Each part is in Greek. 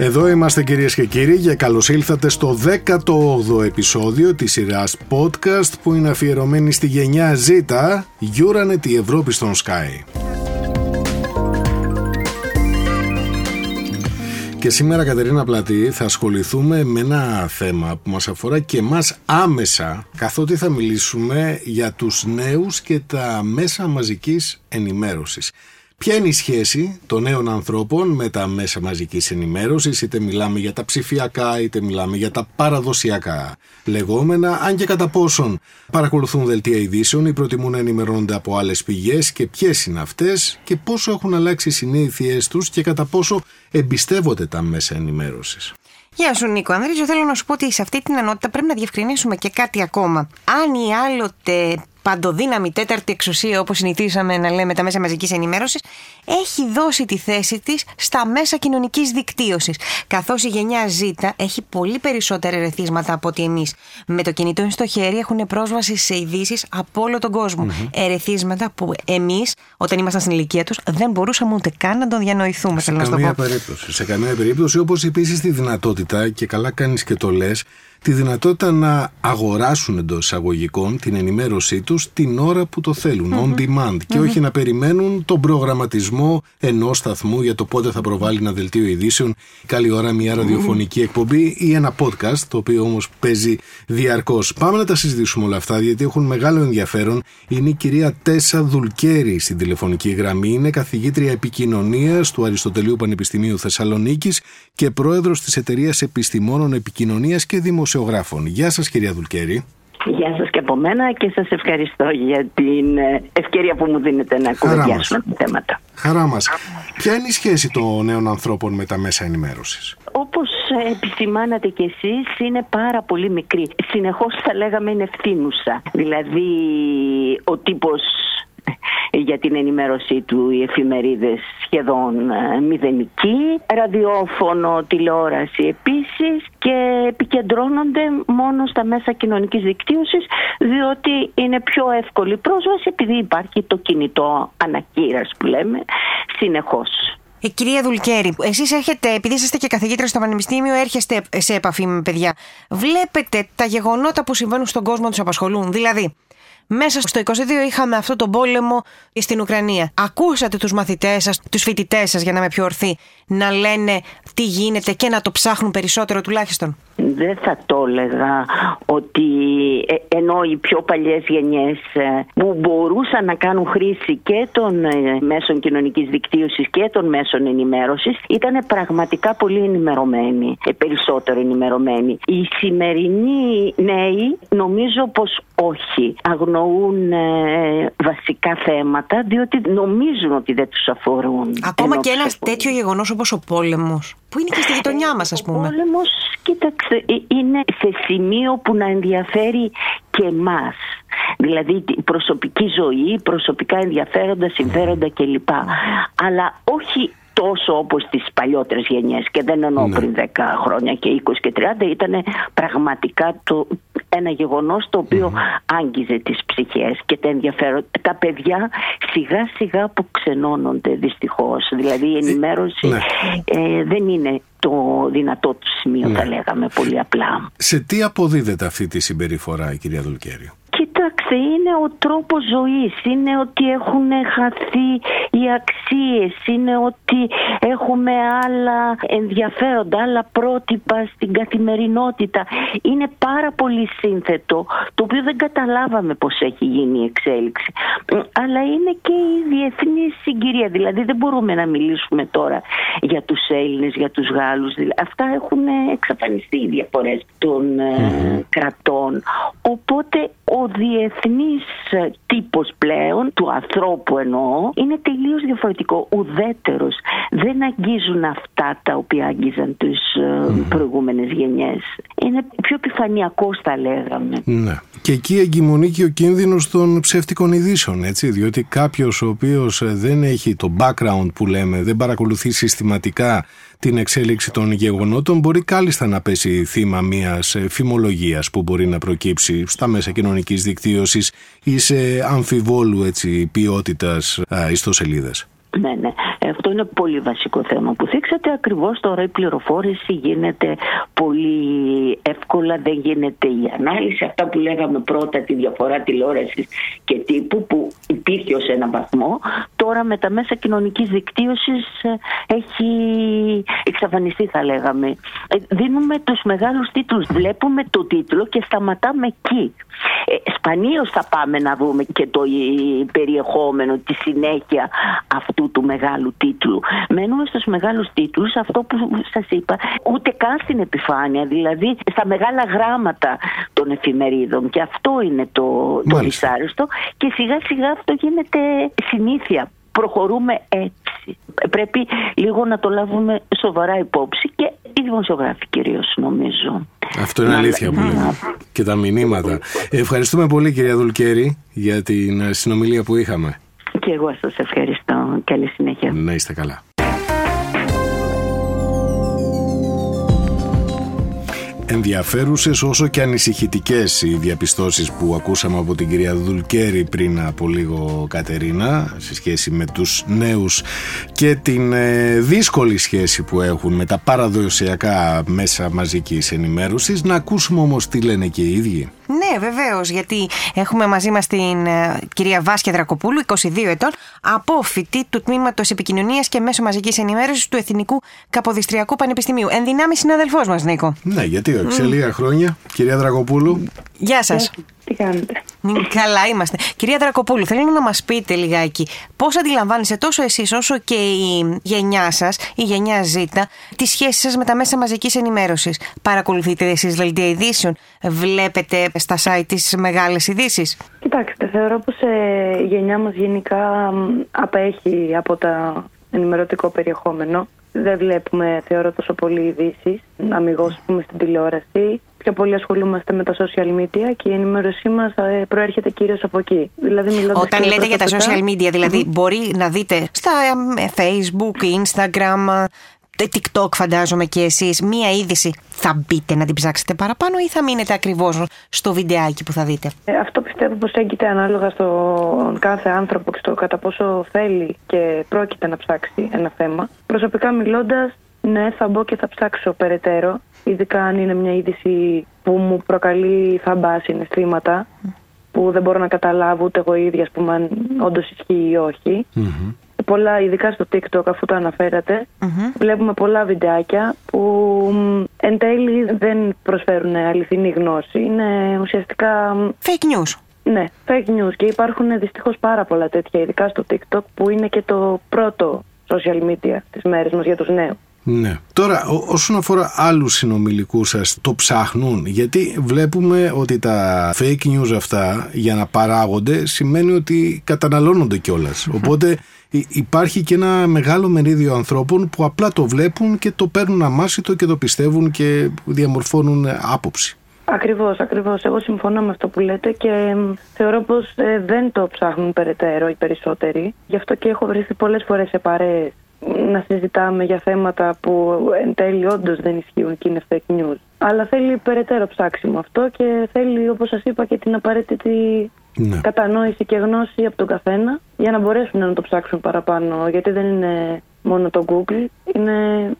Εδώ είμαστε κυρίες και κύριοι και καλώς ήλθατε στο 18ο επεισόδιο της σειράς podcast που είναι αφιερωμένη στη γενιά Z, Euronet η Ευρώπη στον Sky. Και σήμερα Κατερίνα Πλατή θα ασχοληθούμε με ένα θέμα που μας αφορά και μας άμεσα καθότι θα μιλήσουμε για τους νέους και τα μέσα μαζικής ενημέρωσης. Ποια είναι η σχέση των νέων ανθρώπων με τα μέσα μαζικής ενημέρωσης, είτε μιλάμε για τα ψηφιακά, είτε μιλάμε για τα παραδοσιακά λεγόμενα, αν και κατά πόσον παρακολουθούν δελτία ειδήσεων ή προτιμούν να ενημερώνονται από άλλες πηγές και ποιες είναι αυτές και πόσο έχουν αλλάξει οι συνήθειές τους και κατά πόσο εμπιστεύονται τα μέσα ενημέρωσης. Γεια σου Νίκο Ανδρίζο, θέλω να σου πω ότι σε αυτή την ενότητα πρέπει να διευκρινίσουμε και κάτι ακόμα. Αν ή άλλοτε παντοδύναμη τέταρτη εξουσία, όπως συνηθίσαμε να λέμε τα μέσα μαζικής ενημέρωσης, έχει δώσει τη θέση της στα μέσα κοινωνικής δικτύωσης. Καθώς η γενιά Z έχει πολύ περισσότερα ερεθίσματα από ότι εμείς. Με το κινητό στο χέρι έχουν πρόσβαση σε ειδήσει από όλο τον κόσμο. Mm-hmm. Ερεθίσματα που εμείς, όταν ήμασταν στην ηλικία τους, δεν μπορούσαμε ούτε καν να τον διανοηθούμε. Σε καμία περίπτωση. Σε καμία περίπτωση, όπως επίσης τη δυνατότητα, και καλά κάνεις και το λες, τη δυνατότητα να αγοράσουν εντός εισαγωγικών την ενημέρωσή τους την ώρα που το θελουν on demand, και όχι να περιμένουν τον προγραμματισμό ενός σταθμού για το πότε θα προβάλλει ένα δελτίο ειδήσεων, καλή ώρα μια ραδιοφωνική εκπομπή ή ένα podcast, το οποίο όμως παίζει διαρκώς. Πάμε να τα συζητήσουμε όλα αυτά, γιατί έχουν μεγάλο ενδιαφέρον. Είναι η κυρία Τέσσα Δουλκέρη στην τηλεφωνική γραμμή, είναι καθηγήτρια επικοινωνίας του Αριστοτελείου Πανεπιστημίου Θεσσαλονίκης και πρόεδρος της Εταιρείας Επιστημόνων Επικοινωνίας και Δημοσιογραφία δημοσιογράφων. Γεια σας κυρία Δουλκέρη. Γεια σας και από μένα και σας ευχαριστώ για την ε, ευκαιρία που μου δίνετε να κουβεντιάσουμε τα θέματα. Χαρά μας. Ποια είναι η σχέση των νέων ανθρώπων με τα μέσα ενημέρωσης; Όπως επισημάνατε κι εσείς είναι πάρα πολύ μικρή. Συνεχώς θα λέγαμε είναι ευθύνουσα. Δηλαδή ο τύπος για την ενημέρωσή του οι εφημερίδες σχεδόν ε, μηδενική, ραδιόφωνο, τηλεόραση επίσης και επικεντρώνονται μόνο στα μέσα κοινωνικής δικτύωσης διότι είναι πιο εύκολη πρόσβαση επειδή υπάρχει το κινητό ανακύρας που λέμε συνεχώς. Ε, κυρία Δουλκέρη, εσείς έχετε, επειδή είστε και καθηγήτρια στο Πανεπιστήμιο, έρχεστε σε επαφή με παιδιά. Βλέπετε τα γεγονότα που συμβαίνουν στον κόσμο τους απασχολούν. Δηλαδή, μέσα στο 22 είχαμε αυτό τον πόλεμο στην Ουκρανία. Ακούσατε τους μαθητές σας, τους φοιτητές σας για να είμαι πιο ορθή, να λένε τι γίνεται και να το ψάχνουν περισσότερο τουλάχιστον. Δεν θα το έλεγα ότι ε, ενώ οι πιο παλιές γενιές ε, που μπορούσαν να κάνουν χρήση και των ε, μέσων κοινωνικής δικτύωσης και των μέσων ενημέρωσης ήταν πραγματικά πολύ ενημερωμένοι, περισσότερο ενημερωμένοι. Οι σημερινοί νέοι νομίζω πως όχι. Αγνοούν βασικά θέματα διότι νομίζουν ότι δεν τους αφορούν. Ακόμα και ένας τέτοιο γεγονός όπως ο πόλεμος που είναι και στη γειτονιά μας ας πούμε. Ο πόλεμος, κοίταξε, ε, είναι σε σημείο που να ενδιαφέρει και εμάς. Δηλαδή προσωπική ζωή, προσωπικά ενδιαφέροντα, συμφέροντα κλπ. Αλλά όχι τόσο όπως τις παλιότερες γενιές και δεν εννοώ ναι. πριν 10 χρόνια και 20 και 30 ήταν πραγματικά το, ένα γεγονός το οποίο άγγιζε τις ψυχές και τα ενδιαφέρον. Τα παιδιά σιγά σιγά που ξενώνονται δυστυχώς. Δηλαδή η ενημέρωση ναι. ε, δεν είναι το δυνατό του σημείο θα ναι. λέγαμε πολύ απλά. Σε τι αποδίδεται αυτή τη συμπεριφορά η κυρία Δουλκέριο. Κοίταξε, είναι ο τρόπος ζωής, είναι ότι έχουν χαθεί οι αξίες, είναι ότι έχουμε άλλα ενδιαφέροντα, άλλα πρότυπα στην καθημερινότητα. Είναι πάρα πολύ σύνθετο, το οποίο δεν καταλάβαμε πώς έχει γίνει η εξέλιξη. Αλλά είναι και η διεθνή συγκυρία, δηλαδή δεν μπορούμε να μιλήσουμε τώρα για τους Έλληνες, για τους Γάλλους, αυτά έχουν εξαφανιστεί οι διαφορές των ε, κρατών. Οπότε ο διεθνής τύπος πλέον του ανθρώπου εννοώ είναι τελείως διαφορετικό, ουδέτερος. Δεν αγγίζουν αυτά τα οποία αγγίζαν τους mm. προηγούμενες γενιές. Είναι πιο επιφανειακό θα λέγαμε. Ναι. Και εκεί εγκυμονεί και ο κίνδυνος των ψεύτικων ειδήσεων, έτσι, διότι κάποιος ο οποίος δεν έχει το background που λέμε, δεν παρακολουθεί συστηματικά την εξέλιξη των γεγονότων μπορεί κάλλιστα να πέσει θύμα μιας φημολογίας που μπορεί να προκύψει στα μέσα κοινωνικής δικτύωσης ή σε αμφιβόλου έτσι, ποιότητας ιστοσελίδες. Ναι, ναι. Αυτό είναι πολύ βασικό θέμα που θίξατε. Ακριβώς τώρα η πληροφόρηση γίνεται πολύ εύκολα, δεν γίνεται η ανάλυση. Αυτά που λέγαμε πρώτα, τη διαφορά τηλεόρασης και τύπου που υπήρχε ως ένα βαθμό, τώρα με τα μέσα κοινωνικής δικτύωσης ε, έχει εξαφανιστεί θα λέγαμε. Ε, δίνουμε τους μεγάλους τίτλους, βλέπουμε το τίτλο και σταματάμε εκεί. Ε, σπανίως θα πάμε να δούμε και το περιεχόμενο, τη συνέχεια αυτού του μεγάλου τίτλου. Μένουμε στους μεγάλους τίτλους, αυτό που σας είπα, ούτε καν στην επιφάνεια, δηλαδή στα μεγάλα γράμματα των εφημερίδων και αυτό είναι το, το δυσάρεστο και σιγά σιγά αυτό γίνεται συνήθεια. Προχωρούμε έτσι. Πρέπει λίγο να το λάβουμε σοβαρά υπόψη και οι δημοσιογράφοι κυρίως νομίζω. Αυτό είναι αλήθεια που λέμε. Και τα μηνύματα. Ευχαριστούμε πολύ κυρία Δουλκέρη για την συνομιλία που είχαμε. Και εγώ σας ευχαριστώ. Καλή συνέχεια. Να είστε καλά. ενδιαφέρουσες όσο και ανησυχητικές οι διαπιστώσεις που ακούσαμε από την κυρία Δουλκέρη πριν από λίγο Κατερίνα σε σχέση με τους νέους και την ε, δύσκολη σχέση που έχουν με τα παραδοσιακά μέσα μαζικής ενημέρωσης να ακούσουμε όμως τι λένε και οι ίδιοι. Ναι, βεβαίως, γιατί έχουμε μαζί μας την ε, κυρία Βάσκια Δρακοπούλου, 22 ετών, απόφοιτη του τμήματος Επικοινωνίας και Μέσω Μαζικής Ενημέρωσης του Εθνικού Καποδιστριακού Πανεπιστημίου. Ενδυνάμει συνάδελφό μας, Νίκο. Ναι, γιατί όχι, σε λίγα χρόνια. Κυρία Δρακοπούλου. Γεια σας. Τι κάνετε; Καλά είμαστε. Κυρία Δρακοπούλου, θέλω να μας πείτε λιγάκι πώς αντιλαμβάνεστε τόσο εσείς όσο και η γενιά σας, η γενιά Z, τη σχέση σας με τα μέσα μαζικής ενημέρωσης. Παρακολουθείτε εσείς δελτία ειδήσεων, βλέπετε στα site τις μεγάλες ειδήσεις; Κοιτάξτε, θεωρώ πως ε, η γενιά μας γενικά απέχει από τα ενημερωτικό περιεχόμενο. Δεν βλέπουμε, θεωρώ, τόσο πολύ ειδήσεις. Αμυγό, πούμε, στην τηλεόραση πιο πολύ ασχολούμαστε με τα social media και η ενημέρωσή μας ε, προέρχεται κυρίως από εκεί. Δηλαδή, Όταν λέτε για τα social media, δηλαδή μπορεί να δείτε στα ε, Facebook, Instagram, ε, TikTok φαντάζομαι και εσείς μία είδηση θα μπείτε να την ψάξετε παραπάνω ή θα μείνετε ακριβώς στο βιντεάκι που θα δείτε; αυτό πιστεύω πως έγκυται ανάλογα στον κάθε άνθρωπο και στο κατά πόσο θέλει και πρόκειται να ψάξει ένα θέμα. Προσωπικά μιλώντας, ναι θα μπω και θα ψάξω περαιτέρω ειδικά αν είναι μια είδηση που μου προκαλεί θαμπάς συναισθήματα που δεν μπορώ να καταλάβω ούτε εγώ ίδια ας πούμε αν όντως ισχύει ή όχι. Πολλά, ειδικά στο TikTok αφού το αναφερατε βλέπουμε πολλά βιντεάκια που εν τέλει δεν προσφέρουν αληθινή γνώση. Είναι ουσιαστικά... Fake news. Ναι, fake news και υπάρχουν δυστυχώς πάρα πολλά τέτοια ειδικά στο TikTok που είναι και το πρώτο social media τις μέρες μας για τους νέους. Ναι. Τώρα, όσον αφορά άλλους συνομιλικούς σας, το ψάχνουν, γιατί βλέπουμε ότι τα fake news αυτά για να παράγονται σημαίνει ότι καταναλώνονται κιόλας. Οπότε υπάρχει και ένα μεγάλο μερίδιο ανθρώπων που απλά το βλέπουν και το παίρνουν αμάσιτο και το πιστεύουν και διαμορφώνουν άποψη. Ακριβώς, ακριβώς. Εγώ συμφωνώ με αυτό που λέτε και θεωρώ πως ε, δεν το ψάχνουν περαιτέρω οι περισσότεροι. Γι' αυτό και έχω βρεθεί πολλές φορές σε παρέες να συζητάμε για θέματα που εν τέλει όντως δεν ισχύουν και είναι fake news. Αλλά θέλει περαιτέρω ψάξιμο αυτό και θέλει, όπως σας είπα, και την απαραίτητη ναι. κατανόηση και γνώση από τον καθένα για να μπορέσουν να το ψάξουν παραπάνω. Γιατί δεν είναι μόνο το Google, είναι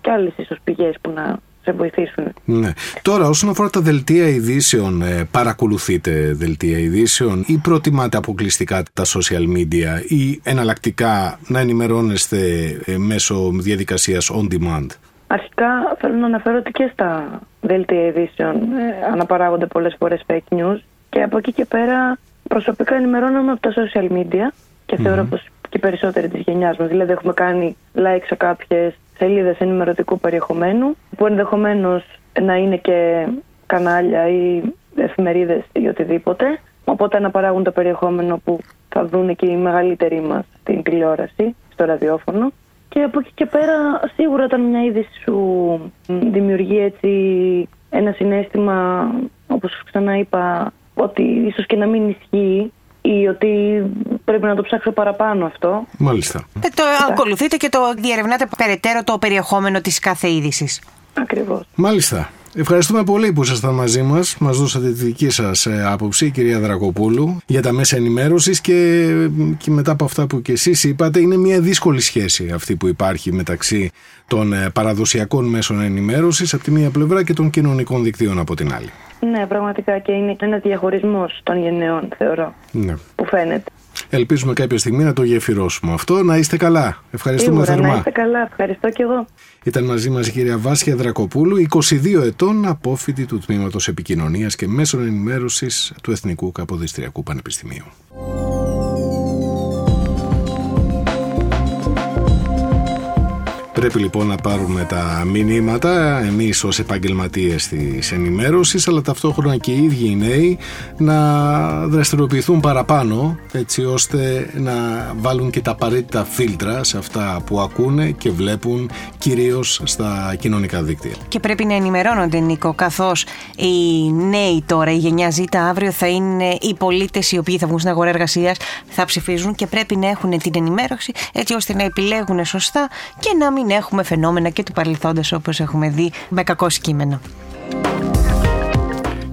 και άλλες ίσως πηγές που να σε βοηθήσουν. Ναι. Τώρα, όσον αφορά τα δελτία ειδήσεων, ε, παρακολουθείτε δελτία ειδήσεων ή προτιμάτε αποκλειστικά τα social media ή εναλλακτικά να ενημερώνεστε ε, μέσω διαδικασίας on demand; Αρχικά θέλω να αναφέρω ότι και στα δελτία ειδήσεων ε, αναπαράγονται πολλές φορές fake news και από εκεί και πέρα προσωπικά ενημερώνομαι από τα social media και mm θεωρώ πως και περισσότεροι της γενιάς μας. Δηλαδή έχουμε κάνει like σε κάποιες σελίδες ενημερωτικού περιεχομένου που ενδεχομένως να είναι και κανάλια ή εφημερίδες ή οτιδήποτε. Οπότε να παράγουν το περιεχόμενο που θα δουν και οι μεγαλύτεροι μας στην τηλεόραση, στο ραδιόφωνο. Και από εκεί και πέρα σίγουρα όταν μια είδηση σου δημιουργεί έτσι ένα συνέστημα, όπως ξανά είπα, ότι ίσως και να μην ισχύει ή ότι πρέπει να το ψάξω παραπάνω αυτό. Μάλιστα. Ε, το ακολουθείτε και το διερευνάτε περαιτέρω το περιεχόμενο της κάθε είδησης. Ακριβώς. Μάλιστα. Ευχαριστούμε πολύ που ήσασταν μαζί μας. Μας δώσατε τη δική σας ε, άποψη, κυρία Δρακοπούλου, για τα μέσα ενημέρωσης και, και μετά από αυτά που και εσείς είπατε, είναι μια δύσκολη σχέση αυτή που υπάρχει μεταξύ των ε, παραδοσιακών μέσων ενημέρωσης από τη μία πλευρά και των κοινωνικών δικτύων από την άλλη. Ναι, πραγματικά και είναι ένας διαχωρισμός των γενναιών, θεωρώ. Ναι. Που φαίνεται. Ελπίζουμε κάποια στιγμή να το γεφυρώσουμε αυτό. Να είστε καλά. Ευχαριστούμε Σίγουρα, θερμά. Να είστε καλά. Ευχαριστώ και εγώ. Ήταν μαζί μας η κυρία Βάσια Δρακοπούλου, 22 ετών, απόφοιτη του Τμήματος Επικοινωνίας και Μέσων Ενημέρωσης του Εθνικού Καποδιστριακού Πανεπιστημίου. Πρέπει λοιπόν να πάρουμε τα μηνύματα εμείς ως επαγγελματίες της ενημέρωσης αλλά ταυτόχρονα και οι ίδιοι οι νέοι να δραστηριοποιηθούν παραπάνω έτσι ώστε να βάλουν και τα απαραίτητα φίλτρα σε αυτά που ακούνε και βλέπουν κυρίως στα κοινωνικά δίκτυα. Και πρέπει να ενημερώνονται Νίκο καθώς οι νέοι τώρα, η γενιά Z αύριο θα είναι οι πολίτες οι οποίοι θα βγουν στην αγορά εργασίας, θα ψηφίζουν και πρέπει να έχουν την ενημέρωση έτσι ώστε να επιλέγουν σωστά και να μην έχουμε φαινόμενα και του παρελθόντος όπως έχουμε δει με κακό κείμενο.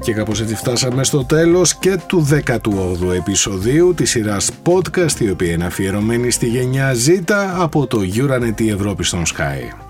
Και κάπως έτσι φτάσαμε στο τέλος και του 18ου επεισοδίου της σειράς podcast η οποία είναι αφιερωμένη στη γενιά Z από το Euronet Ευρώπη στον Sky.